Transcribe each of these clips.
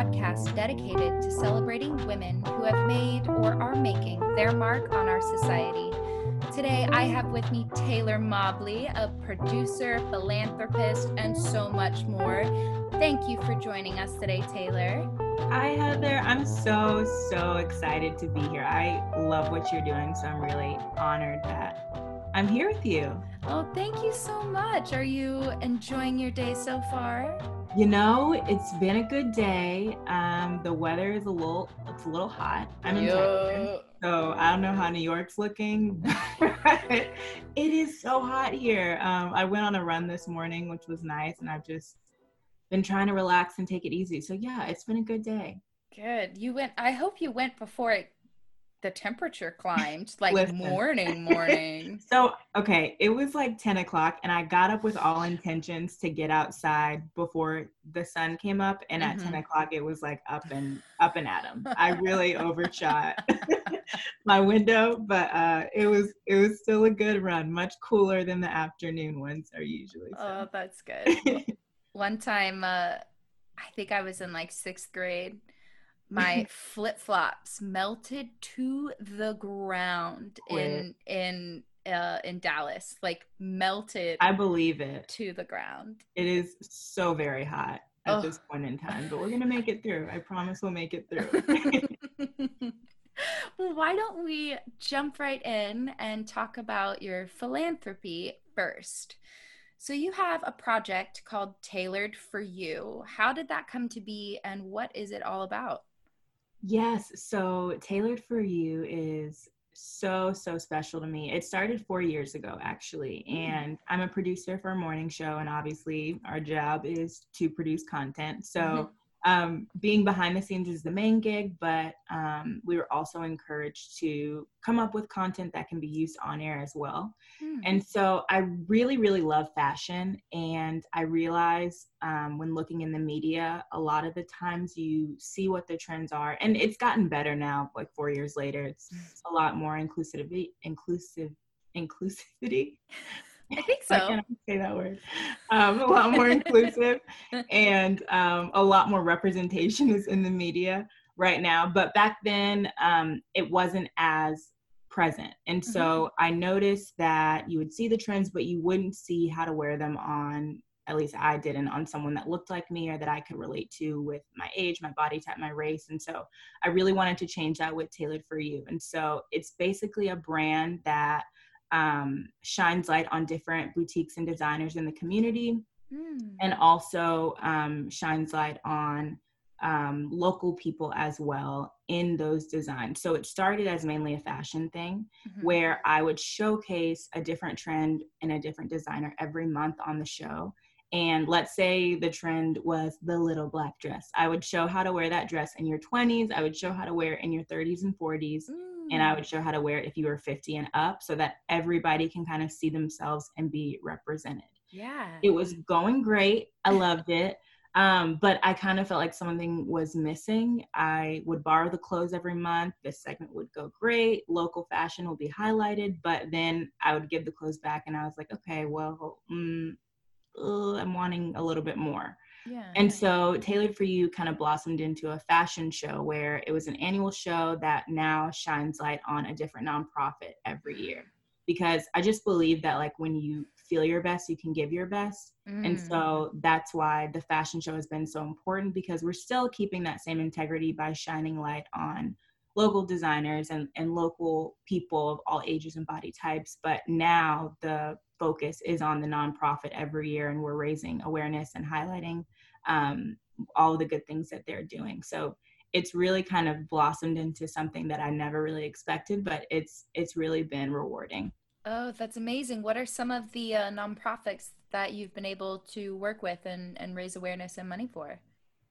Podcast dedicated to celebrating women who have made or are making their mark on our society. Today, I have with me Taylor Mobley, a producer, philanthropist, and so much more. Thank you for joining us today, Taylor. Hi, Heather. I'm so, so excited to be here. I love what you're doing, so I'm really honored that I'm here with you. Oh, thank you so much. Are you enjoying your day so far? You know, it's been a good day. Um, the weather is a little it's a little hot. I'm in Texas, so I don't know how New York's looking. it is so hot here. Um, I went on a run this morning, which was nice, and I've just been trying to relax and take it easy. So yeah, it's been a good day. Good. You went I hope you went before it the temperature climbed like Listen. morning, morning. so, okay, it was like 10 o'clock, and I got up with all intentions to get outside before the sun came up. And mm-hmm. at 10 mm-hmm. o'clock, it was like up and up and at at 'em. I really overshot my window, but uh, it was it was still a good run, much cooler than the afternoon ones are usually. So. Oh, that's good. One time, uh, I think I was in like sixth grade my flip flops melted to the ground in in uh, in Dallas, like melted. I believe it to the ground. It is so very hot at oh. this point in time, but we're gonna make it through. I promise we'll make it through. well, why don't we jump right in and talk about your philanthropy first? So, you have a project called Tailored for You. How did that come to be, and what is it all about? Yes. So Tailored for You is so, so special to me. It started four years ago, actually. Mm. And I'm a producer for a morning show. And obviously, our job is to produce content. So mm-hmm um, being behind the scenes is the main gig, but um, we were also encouraged to come up with content that can be used on air as well. Mm. And so I really, really love fashion. And I realize um, when looking in the media, a lot of the times you see what the trends are. And it's gotten better now, like four years later. It's hmm. a lot more inclusivity, inclusive, inclusivity. I think so. I can't say that word. Um, a lot more inclusive and um, a lot more representation is in the media right now. But back then, um, it wasn't as present. And so mm-hmm. I noticed that you would see the trends, but you wouldn't see how to wear them on, at least I didn't, on someone that looked like me or that I could relate to with my age, my body type, my race. And so I really wanted to change that with Tailored for You. And so it's basically a brand that um, shines light on different boutiques and designers in the community mm. and also um, shines light on um, local people as well in those designs. So it started as mainly a fashion thing mm-hmm. where I would showcase a different trend and a different designer every month on the show. And let's say the trend was the little black dress. I would show how to wear that dress in your 20s. I would show how to wear it in your 30s and 40s. Mm and I would show how to wear it if you were 50 and up so that everybody can kind of see themselves and be represented. Yeah. It was going great. I loved it. Um, but I kind of felt like something was missing. I would borrow the clothes every month. This segment would go great. Local fashion would be highlighted, but then I would give the clothes back and I was like, okay, well, mm, uh, I'm wanting a little bit more. Yeah. And so Tailored for You kind of blossomed into a fashion show where it was an annual show that now shines light on a different nonprofit every year. Because I just believe that like when you feel your best, you can give your best. Mm. And so that's why the fashion show has been so important because we're still keeping that same integrity by shining light on local designers and, and local people of all ages and body types. But now the focus is on the nonprofit every year, and we're raising awareness and highlighting um, all the good things that they're doing. So it's really kind of blossomed into something that I never really expected, but it's it's really been rewarding. Oh, that's amazing! What are some of the uh, nonprofits that you've been able to work with and, and raise awareness and money for?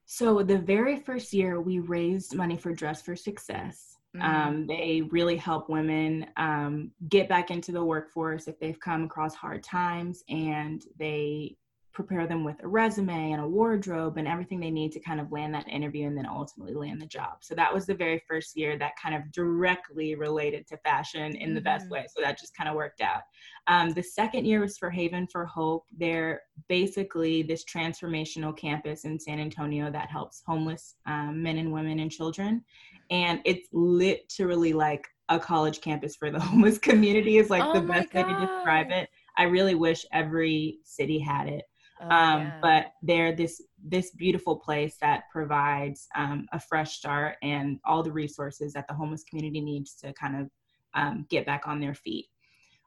So the very first year, we raised money for Dress for Success. Mm-hmm. Um, they really help women um, get back into the workforce if they've come across hard times and they prepare them with a resume and a wardrobe and everything they need to kind of land that interview and then ultimately land the job. So that was the very first year that kind of directly related to fashion in the mm-hmm. best way. So that just kind of worked out. Um, the second year was for Haven for Hope. They're basically this transformational campus in San Antonio that helps homeless um, men and women and children. And it's literally like a college campus for the homeless community is like oh the best way to describe it. I really wish every city had it. Oh, um, yeah. But they're this this beautiful place that provides um, a fresh start and all the resources that the homeless community needs to kind of um, get back on their feet.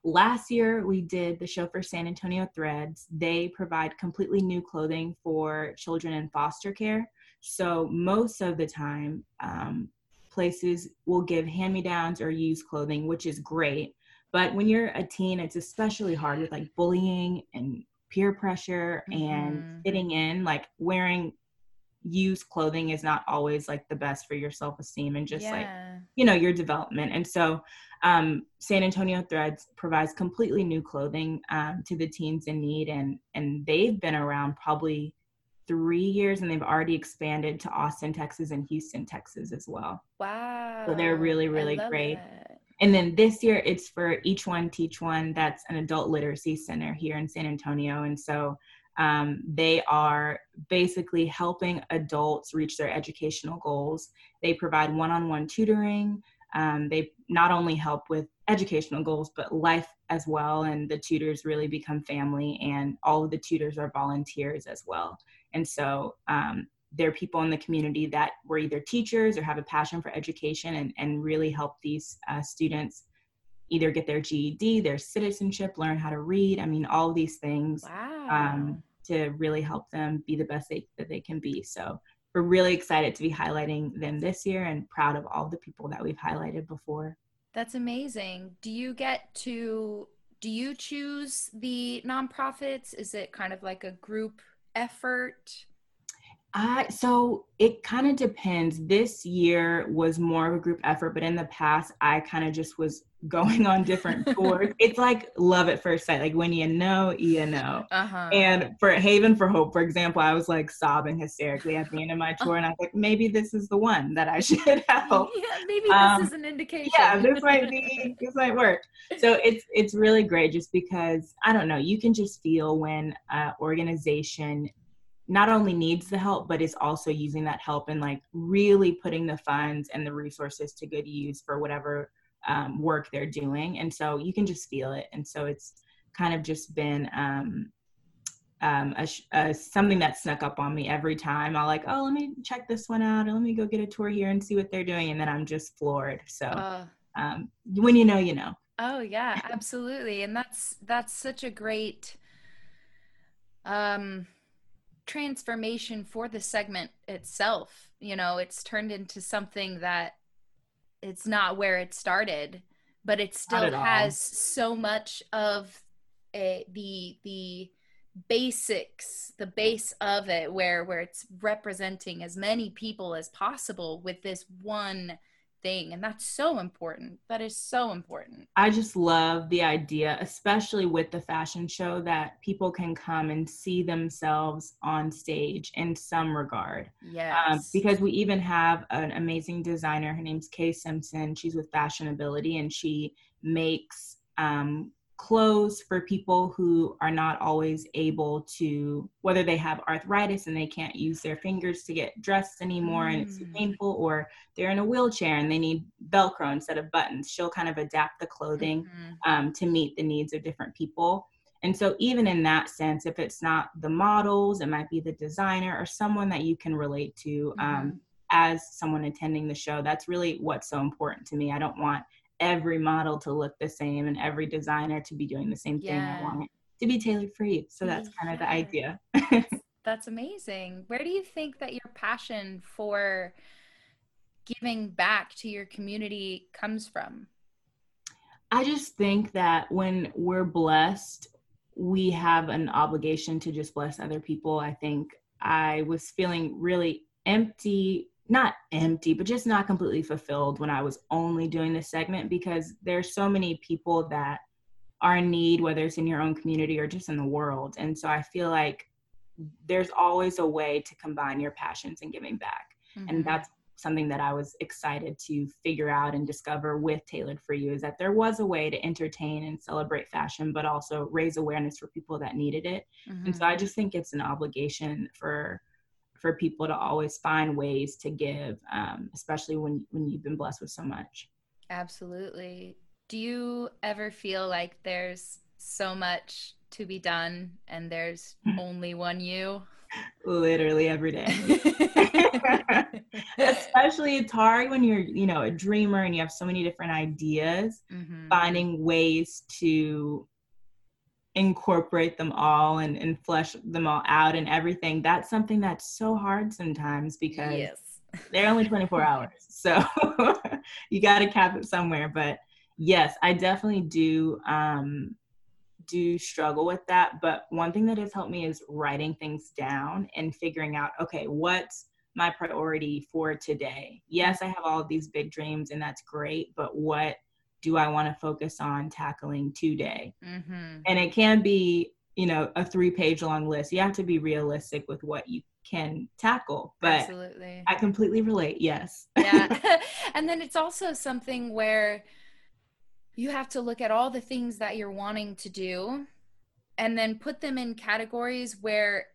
Last year, we did the show for San Antonio Threads. They provide completely new clothing for children in foster care. So, most of the time, um, places will give hand me downs or used clothing, which is great. But when you're a teen, it's especially hard with like bullying and peer pressure mm-hmm. and fitting in like wearing used clothing is not always like the best for your self-esteem and just yeah. like you know your development. And so um, san antonio threads provides completely new clothing um, to the teens in need and and they've been around probably three years and they've already expanded to austin texas and houston texas as well. Wow so they're really really great and then this year it's for Each One Teach One. That's an adult literacy center here in San Antonio. And so um, they are basically helping adults reach their educational goals. They provide one on one tutoring. Um, they not only help with educational goals, but life as well. And the tutors really become family, and all of the tutors are volunteers as well. And so um, there are people in the community that were either teachers or have a passion for education and, and really help these uh, students either get their GED, their citizenship, learn how to read. I mean, all these things wow. um, to really help them be the best they, that they can be. So we're really excited to be highlighting them this year and proud of all the people that we've highlighted before. That's amazing. Do you get to, do you choose the nonprofits? Is it kind of like a group effort? I so it kind of depends. This year was more of a group effort, but in the past, I kind of just was going on different tours. it's like love at first sight. Like when you know, you know. Uh-huh. And for Haven for Hope, for example, I was like sobbing hysterically at the end of my tour, and I was like, maybe this is the one that I should help. Yeah, maybe this um, is an indication. Yeah, this might be this might work. So it's it's really great just because I don't know. You can just feel when an organization not only needs the help but is also using that help and like really putting the funds and the resources to good use for whatever um, work they're doing. And so you can just feel it. And so it's kind of just been um, um, a, a, something that snuck up on me every time. I'll like oh let me check this one out or let me go get a tour here and see what they're doing and then i'm just floored. So uh, um, when you know you know. Oh yeah absolutely. And that's that's such a great um transformation for the segment itself. You know, it's turned into something that it's not where it started, but it still has so much of a, the the basics, the base of it, where where it's representing as many people as possible with this one thing and that's so important. That is so important. I just love the idea especially with the fashion show that people can come and see themselves on stage in some regard. Um, yes. um, because we even have an amazing designer her name's kay simpson. She's with fashionability and she makes um, clothes for people who are not always able to whether they have arthritis and they can't use their fingers to get dressed anymore mm. and it's mm. painful or they're in a wheelchair and they need velcro instead of buttons she'll kind of adapt the clothing mm-hmm. um, to meet the needs of different people and so even in that sense if it's not the models it might be the designer or someone that you can relate to um, mm-hmm. as someone attending the show that's really what's so important to me i don't want every model to look the same and every designer to be doing the same thing. Yeah. I want it to be tailored for you. So that's kind of the idea. that's amazing. Where do you think that your passion for giving back to your community comes from? I just think that when we're blessed, we have an obligation to just bless other people. I think I was feeling really empty not empty, but just not completely fulfilled when I was only doing this segment because there's so many people that are in need, whether it's in your own community or just in the world. And so I feel like there's always a way to combine your passions and giving back. Mm-hmm. And that's something that I was excited to figure out and discover with Tailored for You is that there was a way to entertain and celebrate fashion, but also raise awareness for people that needed it. Mm-hmm. And so I just think it's an obligation for for people to always find ways to give, um, especially when when you've been blessed with so much. Absolutely. Do you ever feel like there's so much to be done and there's only one you? Literally every day. Especially it's hard when you're, you know, a dreamer and you have so many different ideas, mm-hmm. finding ways to incorporate them all and, and flesh them all out and everything. That's something that's so hard sometimes because yes. they're only 24 hours. So you got to cap it somewhere. But yes, I definitely do um, do struggle with that. But one thing that has helped me is writing things down and figuring out, okay, what's my priority for today? Yes, I have all of these big dreams and that's great, but what do I want to focus on tackling today? Mm-hmm. And it can be, you know, a three page long list. You have to be realistic with what you can tackle. But Absolutely. I completely relate. Yes. Yeah. and then it's also something where, you have to look at all the things that you're wanting to do and then put them in categories where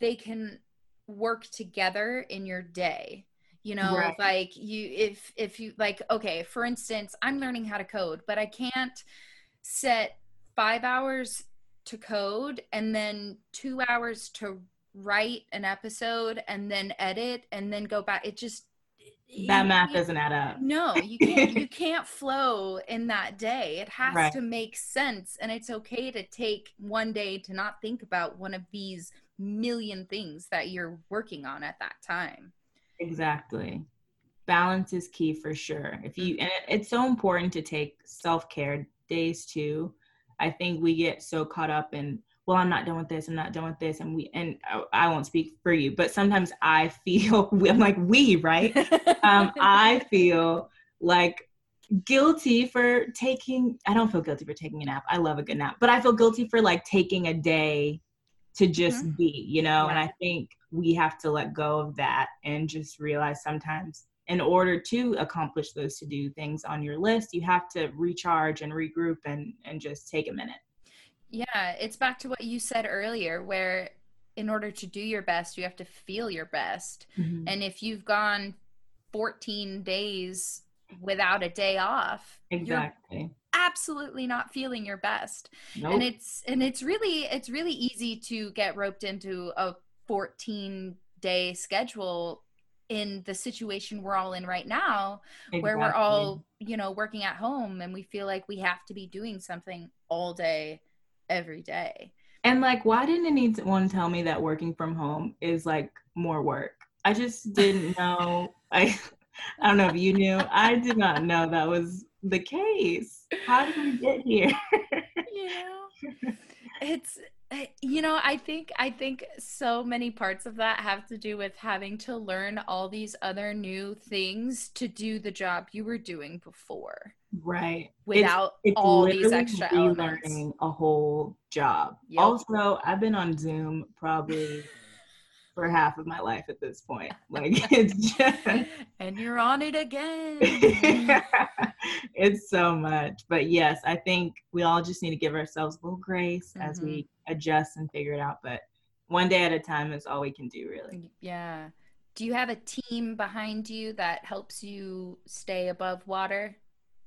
they can work together in your day you know right. like you if if you like okay for instance i'm learning how to code but i can't set 5 hours to code and then 2 hours to write an episode and then edit and then go back it just that math doesn't add up. No, you can't you can't flow in that day. It has right. to make sense and it's okay to take one day to not think about one of these million things that you're working on at that time. Exactly. Balance is key for sure. If you and it's so important to take self-care days too. I think we get so caught up in well i'm not done with this i'm not done with this and we and i won't speak for you but sometimes i feel i'm like we right um, i feel like guilty for taking i don't feel guilty for taking a nap i love a good nap but i feel guilty for like taking a day to just mm-hmm. be you know yeah. and i think we have to let go of that and just realize sometimes in order to accomplish those to do things on your list you have to recharge and regroup and and just take a minute yeah, it's back to what you said earlier, where in order to do your best, you have to feel your best. Mm-hmm. And if you've gone 14 days without a day off, exactly. Absolutely not feeling your best. Nope. And it's and it's really it's really easy to get roped into a 14 day schedule in the situation we're all in right now exactly. where we're all you know working at home and we feel like we have to be doing something all day every day. And like, why didn't anyone tell me that working from home is like more work? I just didn't know. I I don't know if you knew. I did not know that was the case. How did we get here? you know, it's eh, you know i think i think so many parts of that have to do with having to learn all these other new things to do the job you were doing before right without it's, it's all these extra learning a whole job yep. also i've been on zoom probably for half of my life at this point. Like it's just and you're on it again. It's so much. But yes i think we all just need to give ourselves a little grace mm-hmm. as we mm-hmm. adjust and figure it out. But one day at a time is all we can do really. Yeah. Do you have a team behind you that helps you stay above water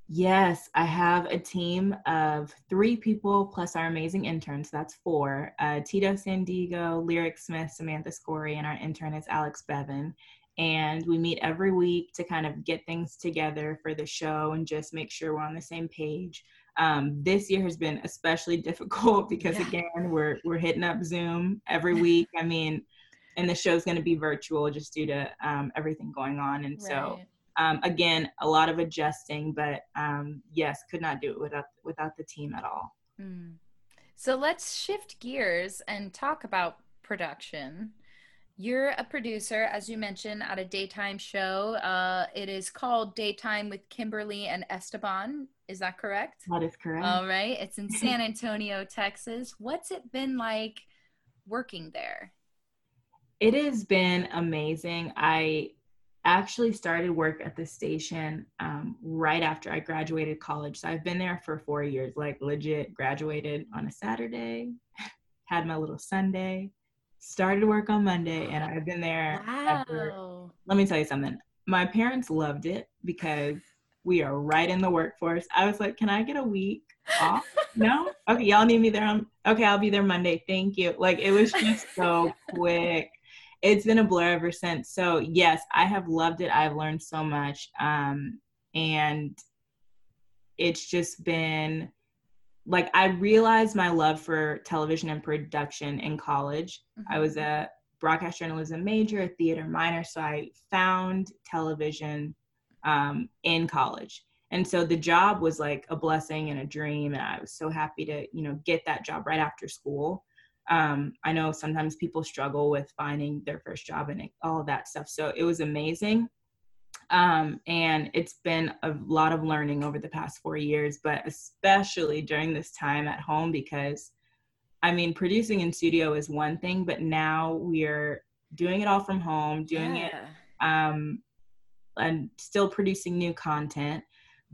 Yes, I have a team of three people plus our amazing interns. That's four. Uh, Tito Sandigo, Lyric Smith, Samantha Scory, and our intern is Alex Bevan. And we meet every week to kind of get things together for the show and just make sure we're on the same page. Um, this year has been especially difficult because yeah. again, we're we're hitting up Zoom every week. I mean, and the show's going to be virtual just due to um, everything going on, and right. so um, again, a lot of adjusting, but um, yes, could not do it without without the team at all. Mm. So let's shift gears and talk about production. You're a producer, as you mentioned, at a daytime show. Uh, it is called Daytime with Kimberly and Esteban. Is that correct? That is correct. All right. It's in San Antonio, Texas. What's it been like working there? It has been amazing. I actually started work at the station um, right after I graduated college. So I've been there for four years, like legit graduated on a Saturday, had my little Sunday, started work on Monday, and I've been there. Wow. Ever. Let me tell you something. My parents loved it because we are right in the workforce. I was like, can I get a week off? no? Okay, y'all need me there. On, okay, I'll be there Monday. Thank you. Like, it was just so quick it's been a blur ever since. So yes, I have loved it. I've learned so much. Um, and it's just been like I realized my love for television and production in college. Mm-hmm. I was a broadcast journalism major, a theater minor, so I found television um, in college. And so the job was like a blessing and a dream, and I was so happy to, you know, get that job right after school um, I know sometimes people struggle with finding their first job and all of that stuff. So it was amazing. Um, and it's been a lot of learning over the past four years, but especially during this time at home because I mean, producing in studio is one thing, but now we're doing it all from home, doing yeah. it, um, and still producing new content,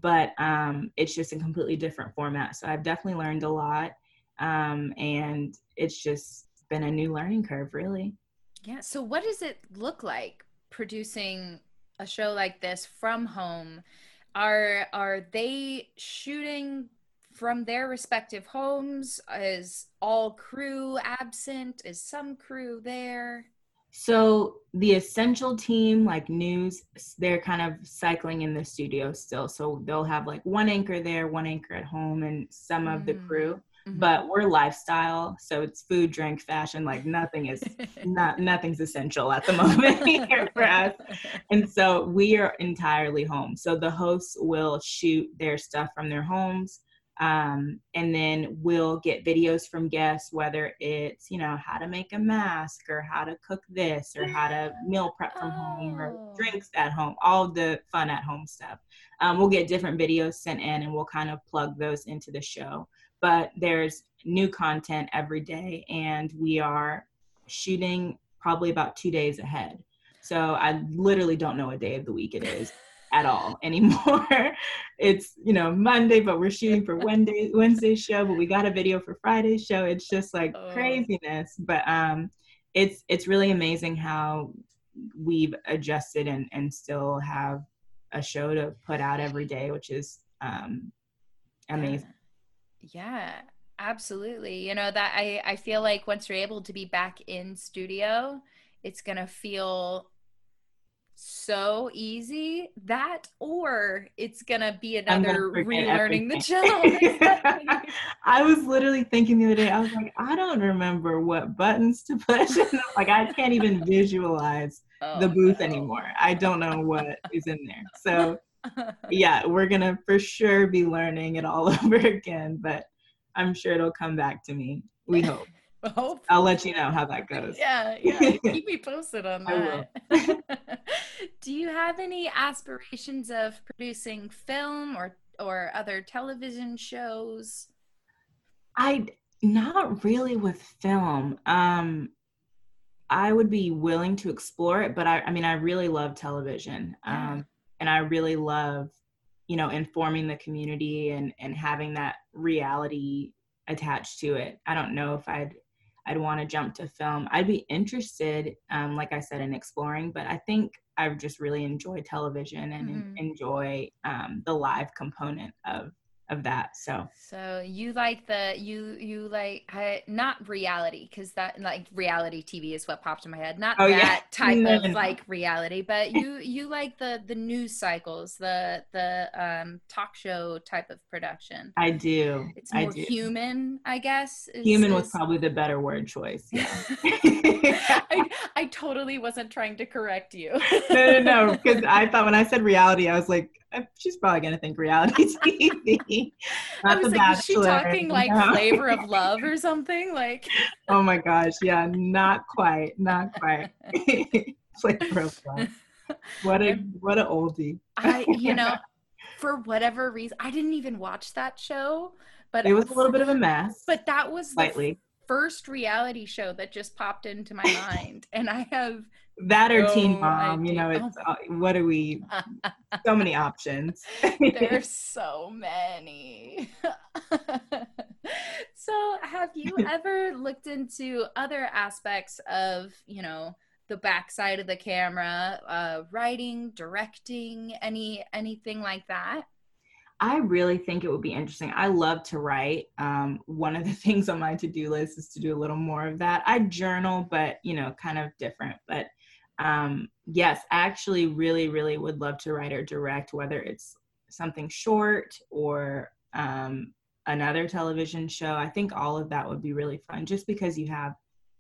but um, it's just a completely different format. So I've definitely learned a lot. Um, and it's just been a new learning curve, really. Yeah. So, what does it look like producing a show like this from home? Are are they shooting from their respective homes? Is all crew absent? Is some crew there? So the essential team, like news, they're kind of cycling in the studio still. So they'll have like one anchor there, one anchor at home, and some of mm. the crew mm-hmm. but we're lifestyle so it's food drink fashion like nothing is not nothing's essential at the moment here for us and so we are entirely home so the hosts will shoot their stuff from their homes um, and then we'll get videos from guests whether it's you know how to make a mask or how to cook this or how to meal prep from home or oh. drinks at home all the fun at home stuff um, we'll get different videos sent in and we'll kind of plug those into the show but there's new content every day and we are shooting probably about two days ahead. So i literally don't know what day of the week it is at all anymore. It's you know monday but we're shooting for wednesday wednesday's show but we got a video for friday's show. It's just like oh. craziness. But um it's it's really amazing how we've adjusted and and still have a show to put out every day which is um amazing yeah, absolutely. You know that I I feel like once you're able to be back in studio, it's going to feel so easy. That or it's gonna be another relearning the job i was literally thinking the other day i was like i don't remember what buttons to push. Like i can't even visualize oh, the booth no. anymore. I don't know what is in there. So yeah, we're gonna for sure be learning it all over again, but I'm sure it'll come back to me. We hope. hope. I'll let you know how that goes. Yeah, yeah. Keep me posted on that. Do you have any aspirations of producing film or or other television shows? I not really with film. Um I would be willing to explore it, but I I mean I really love television. Um and I really love, you know, informing the community and and having that reality attached to it. I don't know if I'd I'd want to jump to film. I'd be interested, um, like I said, in exploring, but I think I just really enjoy television and mm-hmm. enjoy um, the live component of of that so. So you like the you you like I, not reality because that like reality tv is what popped in my head. Not oh, that yeah. type no, of no. like reality but you you like the the news cycles the the um talk show type of production. I do. It's more human i guess is, human is... was probably the better word choice yeah. I, I totally wasn't trying to correct you. No no no because i thought when i said reality i was like she's probably gonna think reality TV. I was like, is she talking like no. flavor of love or something? Like, oh my gosh, yeah, not quite, not quite. flavor of love. What a what a oldie. I, you know, for whatever reason, I didn't even watch that show, but it was a little bit of a mess. But that was slightly first reality show that just popped into my mind, and I have that or no Teen Mom. You know, it's uh, what are we? so many options. There's so many. so, have you ever looked into other aspects of you know? the backside of the camera uh, writing directing any anything like that I really think it would be interesting. I love to write. Um, one of the things on my to-do list is to do a little more of that. I journal, but you know, kind of different. But um, yes, I actually really, really would love to write or direct, whether it's something short or um, another television show. I think all of that would be really fun, just because you have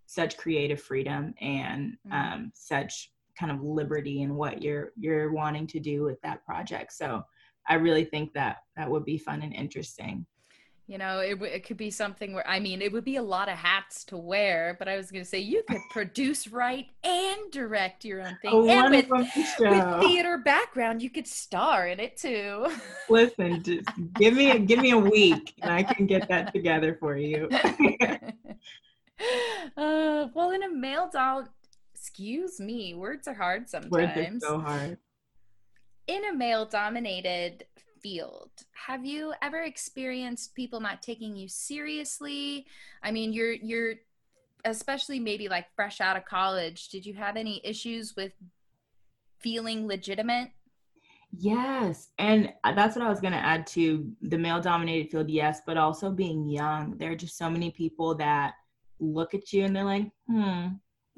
such creative freedom and mm-hmm. um, such kind of liberty in what you're you're wanting to do with that project. So I really think that that would be fun and interesting. You know, it, it could be something where, I mean, it would be a lot of hats to wear, but I was going to say you could produce, write, and direct your own thing. A and with, with theater background, you could star in it too. Listen, just give me a, give me a week and I can get that together for you. uh, well, in a male doll, excuse me, words are hard sometimes. Words are so hard in a male dominated field have you ever experienced people not taking you seriously? I mean you're you're especially maybe like fresh out of college did you have any issues with feeling legitimate? Yes and that's what i was going to add to the male dominated field yes but also being young there are just so many people that look at you and they're like hmm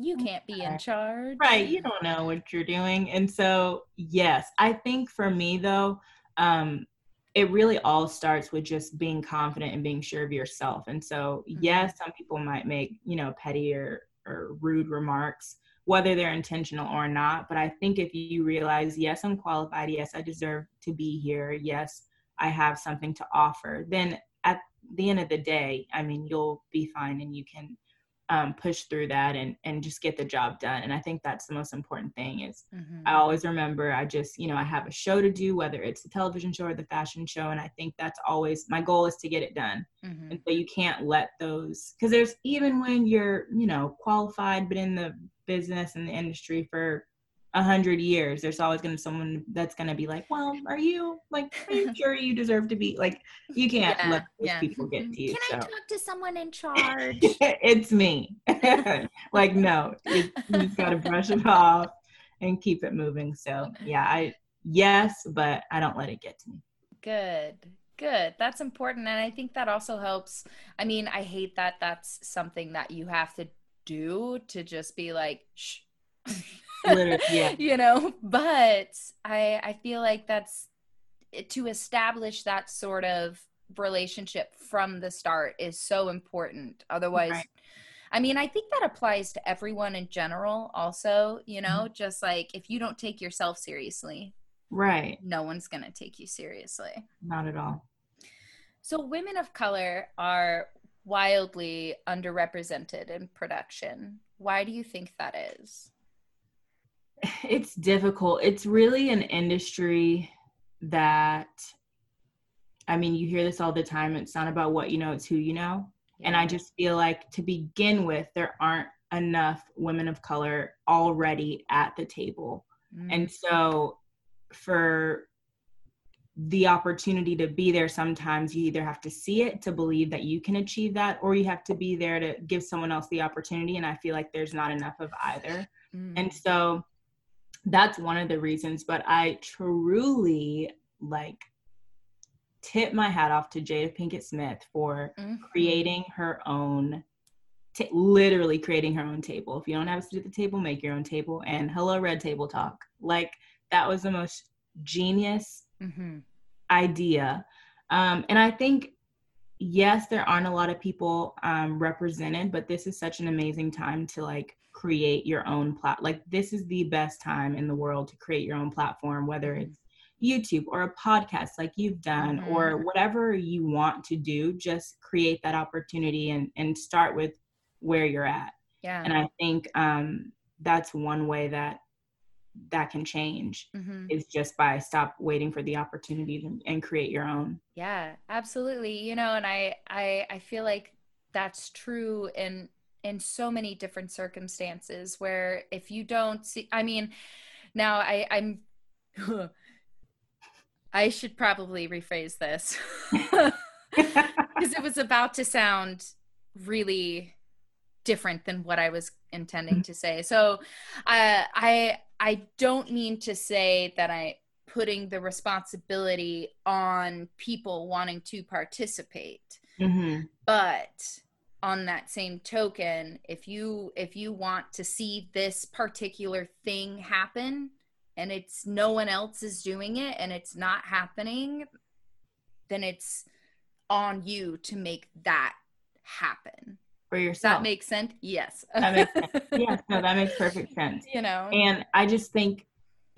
you can't be in charge. Right. You don't know what you're doing. And so, yes, I think for me though, um, it really all starts with just being confident and being sure of yourself. And so, mm-hmm. yes, some people might make, you know, petty or, or rude remarks, whether they're intentional or not. But I think if you realize, yes, I'm qualified, yes, I deserve to be here, yes, I have something to offer, then at the end of the day, I mean, you'll be fine and you can um, push through that and and just get the job done and i think that's the most important thing is mm-hmm. i always remember i just you know i have a show to do whether it's the television show or the fashion show and i think that's always my goal is to get it done mm-hmm. and so you can't let those because there's even when you're you know qualified but in the business and the industry for a hundred years, there's always gonna be someone that's gonna be like, "Well, are you like, are you sure you deserve to be like?" You can't yeah, let those yeah. people get to mm-hmm. you. Can so. I talk to someone in charge? it's me. like, no, you just gotta brush it off and keep it moving. So, yeah, I yes, but I don't let it get to me. Good, good. That's important, and I think that also helps. I mean, I hate that that's something that you have to do to just be like, shh yeah. you know, but I I feel like that's to establish that sort of relationship from the start is so important. Otherwise, right. I mean, I think that applies to everyone in general, also, you know, mm-hmm. just like if you don't take yourself seriously, right, no one's going to take you seriously. Not at all. So, women of color are wildly underrepresented in production. Why do you think that is? It's difficult. It's really an industry that I mean, you hear this all the time. It's not about what you know, it's who you know. Yeah. And I just feel like to begin with, there aren't enough women of color already at the table. Mm. And so for the opportunity to be there sometimes you either have to see it to believe that you can achieve that or you have to be there to give someone else the opportunity and i feel like there's not enough of either mm. and so that's one of the reasons but i truly like tip my hat off to jada pinkett smith for mm-hmm. creating her own t- literally creating her own table if you don't have a seat at the table make your own table and hello red table talk like that was the most genius mm-hmm. idea um, and i think yes there aren't a lot of people um, represented but this is such an amazing time to like create your own plat like this is the best time in the world to create your own platform whether mm-hmm. it's YouTube or a podcast like you've done mm-hmm. or whatever you want to do just create that opportunity and and start with where you're at yeah and i think um that's one way that that can change mm-hmm. is just by stop waiting for the opportunity and create your own yeah absolutely you know and i i i feel like that's true in in so many different circumstances where if you don't see i mean now i i'm i should probably rephrase this. Because it was about to sound really different than what i was intending to say. So uh, i i don't mean to say that i putting the responsibility on people wanting to participate. Mm-hmm. but on that same token if you if you want to see this particular thing happen and it's no one else is doing it and it's not happening then it's on you to make that happen for yourself. That makes sense. Yes. that makes sense. Yes, no, that makes perfect sense. You know, and I just think,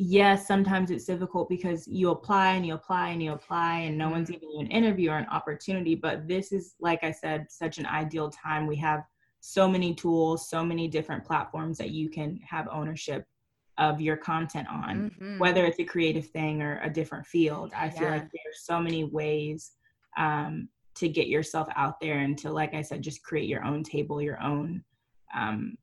yes, sometimes it's difficult because you apply and you apply and you apply, and no one's giving you an interview or an opportunity. But this is, like I said, such an ideal time. We have so many tools, so many different platforms that you can have ownership of your content on, mm-hmm. whether it's a creative thing or a different field. I feel like there's so many ways um, to get yourself out there and to like i said just create your own table your own um,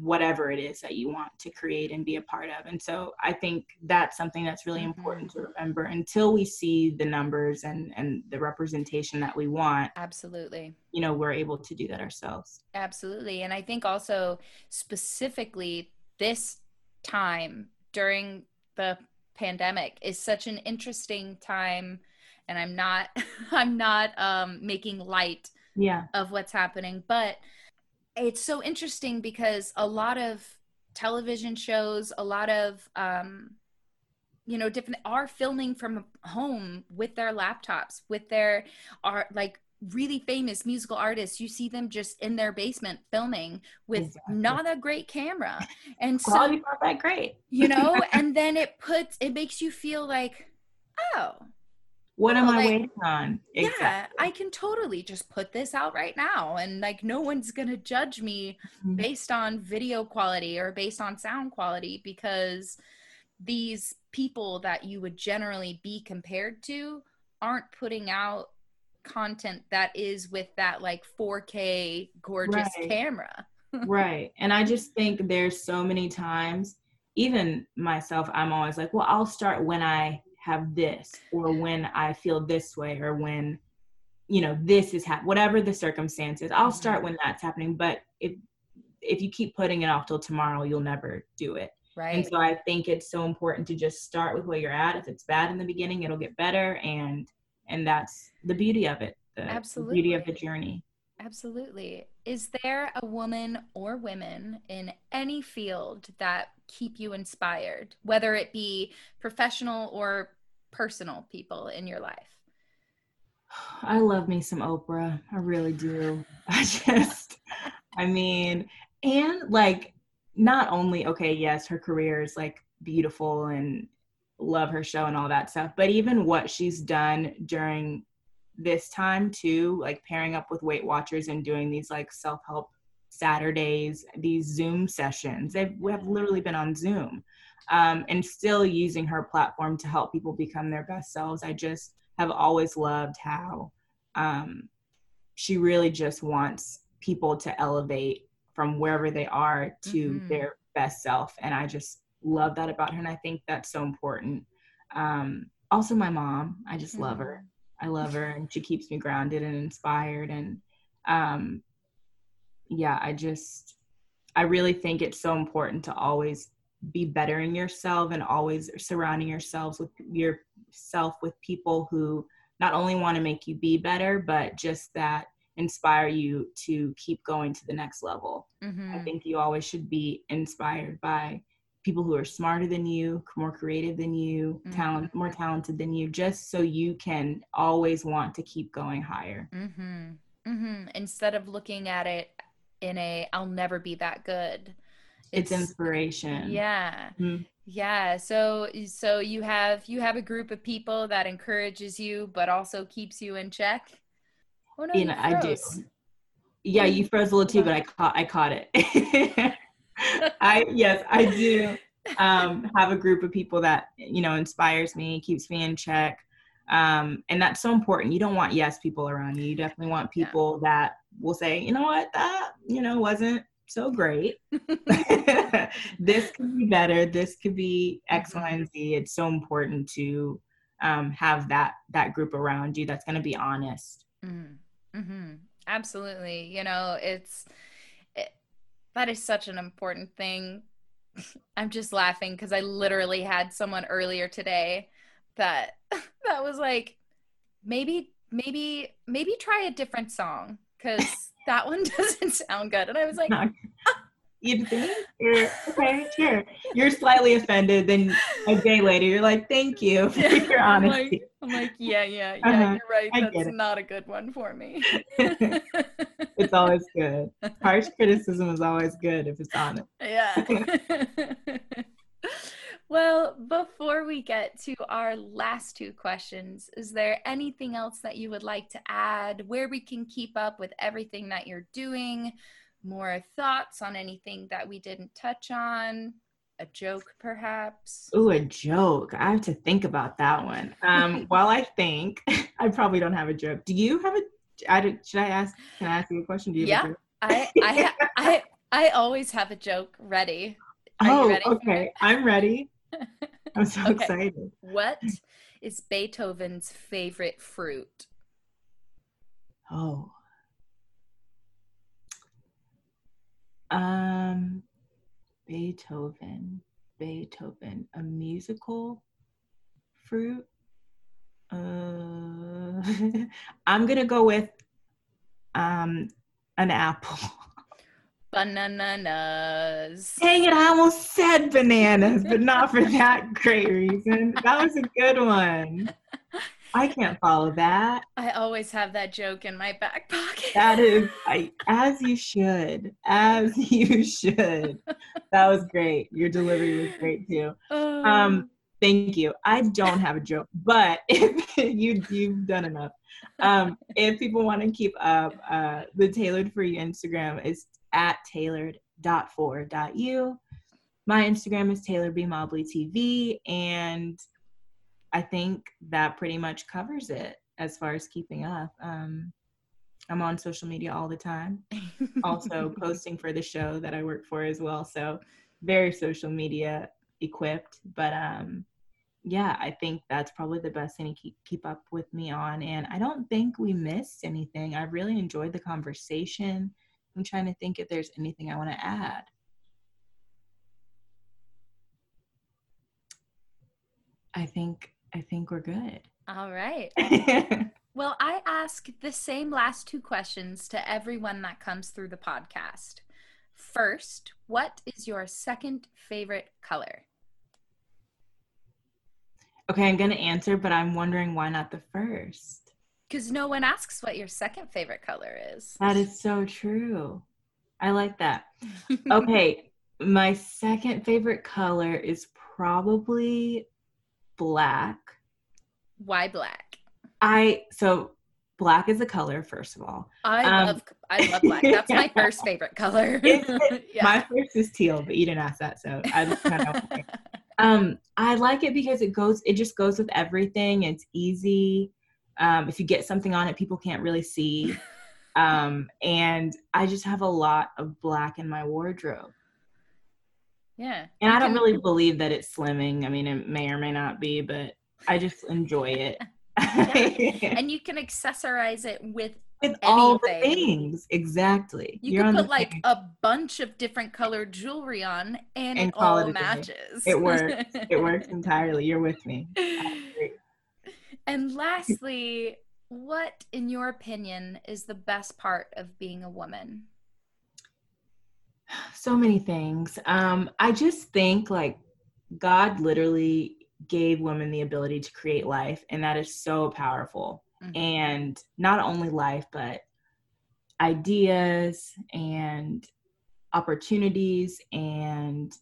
whatever it is that you want to create and be a part of. And so i think that's something that's really mm-hmm. important to remember until we see the numbers and and the representation that we want absolutely. you know we're able to do that ourselves. Absolutely. And i think also specifically this time during the pandemic is such an interesting time and i'm not i'm not um making light yeah. of what's happening but it's so interesting because a lot of television shows a lot of um you know different are filming from home with their laptops with their are like really famous musical artists. You see them just in their basement filming with exactly. not a great camera. And so not that great. You know and then it puts it makes you feel like oh what am I waiting on? Exactly. Yeah, I can totally just put this out right now and like no one's going to judge me mm-hmm. based on video quality or based on sound quality because these people that you would generally be compared to aren't putting out content that is with that like 4K gorgeous right. camera. right. And I just think there's so many times even myself I'm always like, well, I'll start when I have this or when I feel this way or when you know this is happening whatever the circumstances I'll mm-hmm. start when that's happening but if if you keep putting it off till tomorrow you'll never do it right and so I think it's so important to just start with where you're at if it's bad in the beginning it'll get better and and that's the beauty of it the, Absolutely. the beauty of the journey Absolutely. Is there a woman or women in any field that keep you inspired, whether it be professional or personal people in your life? I love me some Oprah. I really do. I just, I mean, and like, not only, okay, yes, her career is like beautiful and love her show and all that stuff, but even what she's done during this time too, like pairing up with Weight Watchers and doing these like self help Saturdays, these Zoom sessions. They've we have literally been on Zoom um, and still using her platform to help people become their best selves. I just have always loved how um, she really just wants people to elevate from wherever they are to mm-hmm. their best self. And I just love that about her. And I think that's so important. Um, also, my mom, I just mm-hmm. love her. I love her and she keeps me grounded and inspired. And um, yeah, I just, I really think it's so important to always be bettering yourself and always surrounding yourselves with yourself with people who not only want to make you be better but just that inspire you to keep going to the next level mm-hmm. i think you always should be inspired by people who are smarter than you more creative than you mm-hmm. talent more talented than you just so you can always want to keep going higher. Mm-hmm. mm-hmm. instead of looking at it in a i'll never be that good it's, it's inspiration. Yeah. Mm-hmm. yeah. So so you have you have a group of people that encourages you but also keeps you in check? Oh no you know, i do. yeah you froze a little too but i caught i caught it i yes i do um, have a group of people that you know inspires me keeps me in check um, and that's so important you don't want yes people around you you definitely want people yeah. that we'll say, you know what, that, you know, wasn't so great. this could be better. This could be X, Y, and Z. It's so important to um, have that that group around you that's going to be honest. Mm-hmm. mm-hmm. Absolutely. You know, it's it, that is such an important thing. I'm just laughing because I literally had someone earlier today that that was like, maybe, maybe, maybe try a different song because that one doesn't sound good. And I was like, you think? You're, okay, sure. You're slightly offended. Then a day later, you're like, thank you for yeah, your honesty. I'm like, I'm like, yeah, yeah, yeah, uh-huh. you're right. I That's not a good one for me. it's always good. Harsh criticism is always good if it's honest. Yeah. Well, before we get to our last two questions, is there anything else that you would like to add where we can keep up with everything that you're doing? More thoughts on anything that we didn't touch on? A joke, perhaps? oh a joke. I have to think about that one. Um, while I think, I probably don't have a joke. Do you have a? I should I ask? Can I ask you a question? Do you? Yeah, I, I, I, I always have a joke ready. Are oh, ready okay. I'm ready. I'm so okay. excited. What is Beethoven's favorite fruit? Oh. Um Beethoven. Beethoven. A musical fruit? Uh I'm gonna go with um an apple. Bananas. Dang it, I almost said bananas, but not for that great reason. That was a good one. I can't follow that. I always have that joke in my back pocket. That is, I, as you should, as you should. That was great. Your delivery was great too. Um, um thank you. I don't have a joke, but if you you've done enough. Um, if people want to keep up, uh, the Tailored for You Instagram is at tailored.for.u. My Instagram is Taylor B. Mobley TV, and I think that pretty much covers it as far as keeping up. Um, I'm on social media all the time, also posting for the show that I work for as well. So very social media equipped, but um, yeah, I think that's probably the best thing to keep keep up with me on. And I don't think we missed anything. I really enjoyed the conversation. I'm trying to think if there's anything I want to add. I think I think we're good. All right. well, I ask the same last two questions to everyone that comes through the podcast. First, what is your second favorite color? Okay, I'm going to answer, but I'm wondering why not the first? Because no one asks what your second favorite color is. That is so true. I like that. okay, my second favorite color is probably black. Why black? I so black is a color first of all. I um, love I love black. That's my first favorite color. yeah. My first is teal, but you didn't ask that, so I just kind of. um, I like it because it goes. It just goes with everything. It's easy. Um, if you get something on it, people can't really see. Um, and I just have a lot of black in my wardrobe. Yeah. And I don't really believe that it's slimming. I mean, it may or may not be, but I just enjoy it. and you can accessorize it with with anything. all the things exactly you You're can put like a bunch of different colored jewelry on and, and it all it matches it works it works entirely you're with me and lastly, what, in your opinion, is the best part of being a woman? So many things. Um, I just think like God literally gave women the ability to create life, and that is so powerful. Mm-hmm. And not only life, but ideas and opportunities and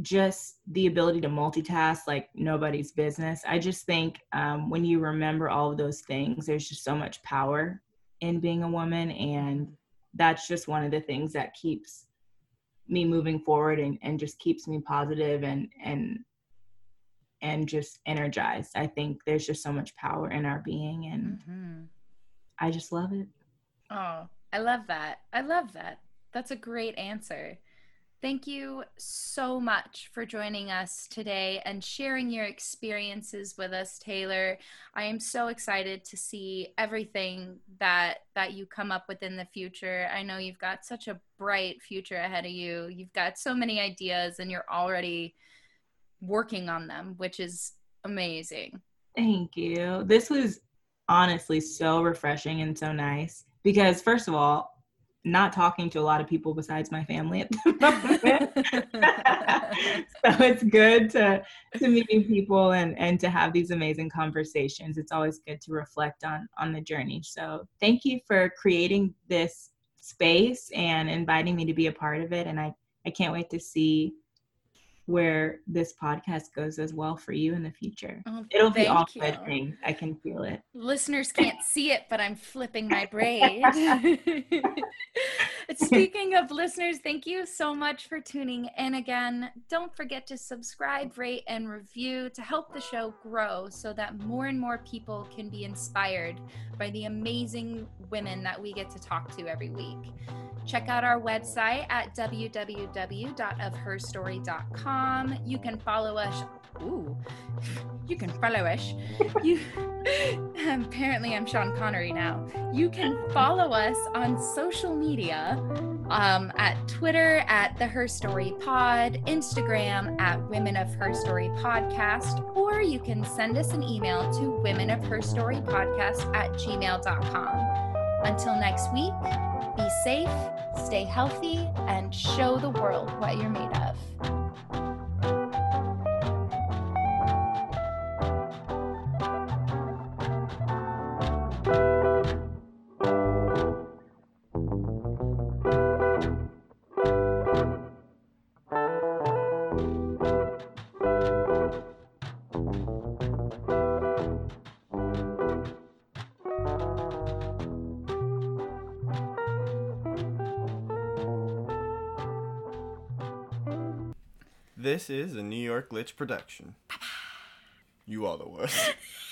just the ability to multitask like nobody's business. I just think um, when you remember all of those things, there's just so much power in being a woman. And that's just one of the things that keeps me moving forward and, and just keeps me positive and, and, and just energized. I think there's just so much power in our being and mm-hmm. I just love it. Oh, I love that. I love that. That's a great answer. Thank you so much for joining us today and sharing your experiences with us, Taylor. I am so excited to see everything that that you come up with in the future. I know you've got such a bright future ahead of you. You've got so many ideas and you're already working on them, which is amazing. Thank you. This was honestly so refreshing and so nice because first of all, not talking to a lot of people besides my family at the moment. so it's good to to meet people and and to have these amazing conversations. It's always good to reflect on on the journey. So thank you for creating this space and inviting me to be a part of it. And I I can't wait to see where this podcast goes as well for you in the future. Oh, It'll be all good things. I can feel it. Listeners can't see it, but I'm flipping my braid. Speaking of listeners, thank you so much for tuning in again. Don't forget to subscribe, rate, and review to help the show grow so that more and more people can be inspired by the amazing women that we get to talk to every week. Check out our website at www.ofherstory.com. You can follow us. Ooh, you can follow us. You apparently I'm Sean Connery now. You can follow us on social media um, at Twitter at the Her Story Pod, Instagram at Women of Her Story Podcast, or you can send us an email to Women of Her Story Podcast at gmail.com. Until next week, be safe, stay healthy, and show the world what you're made of. This is a New York Glitch production. You are the worst.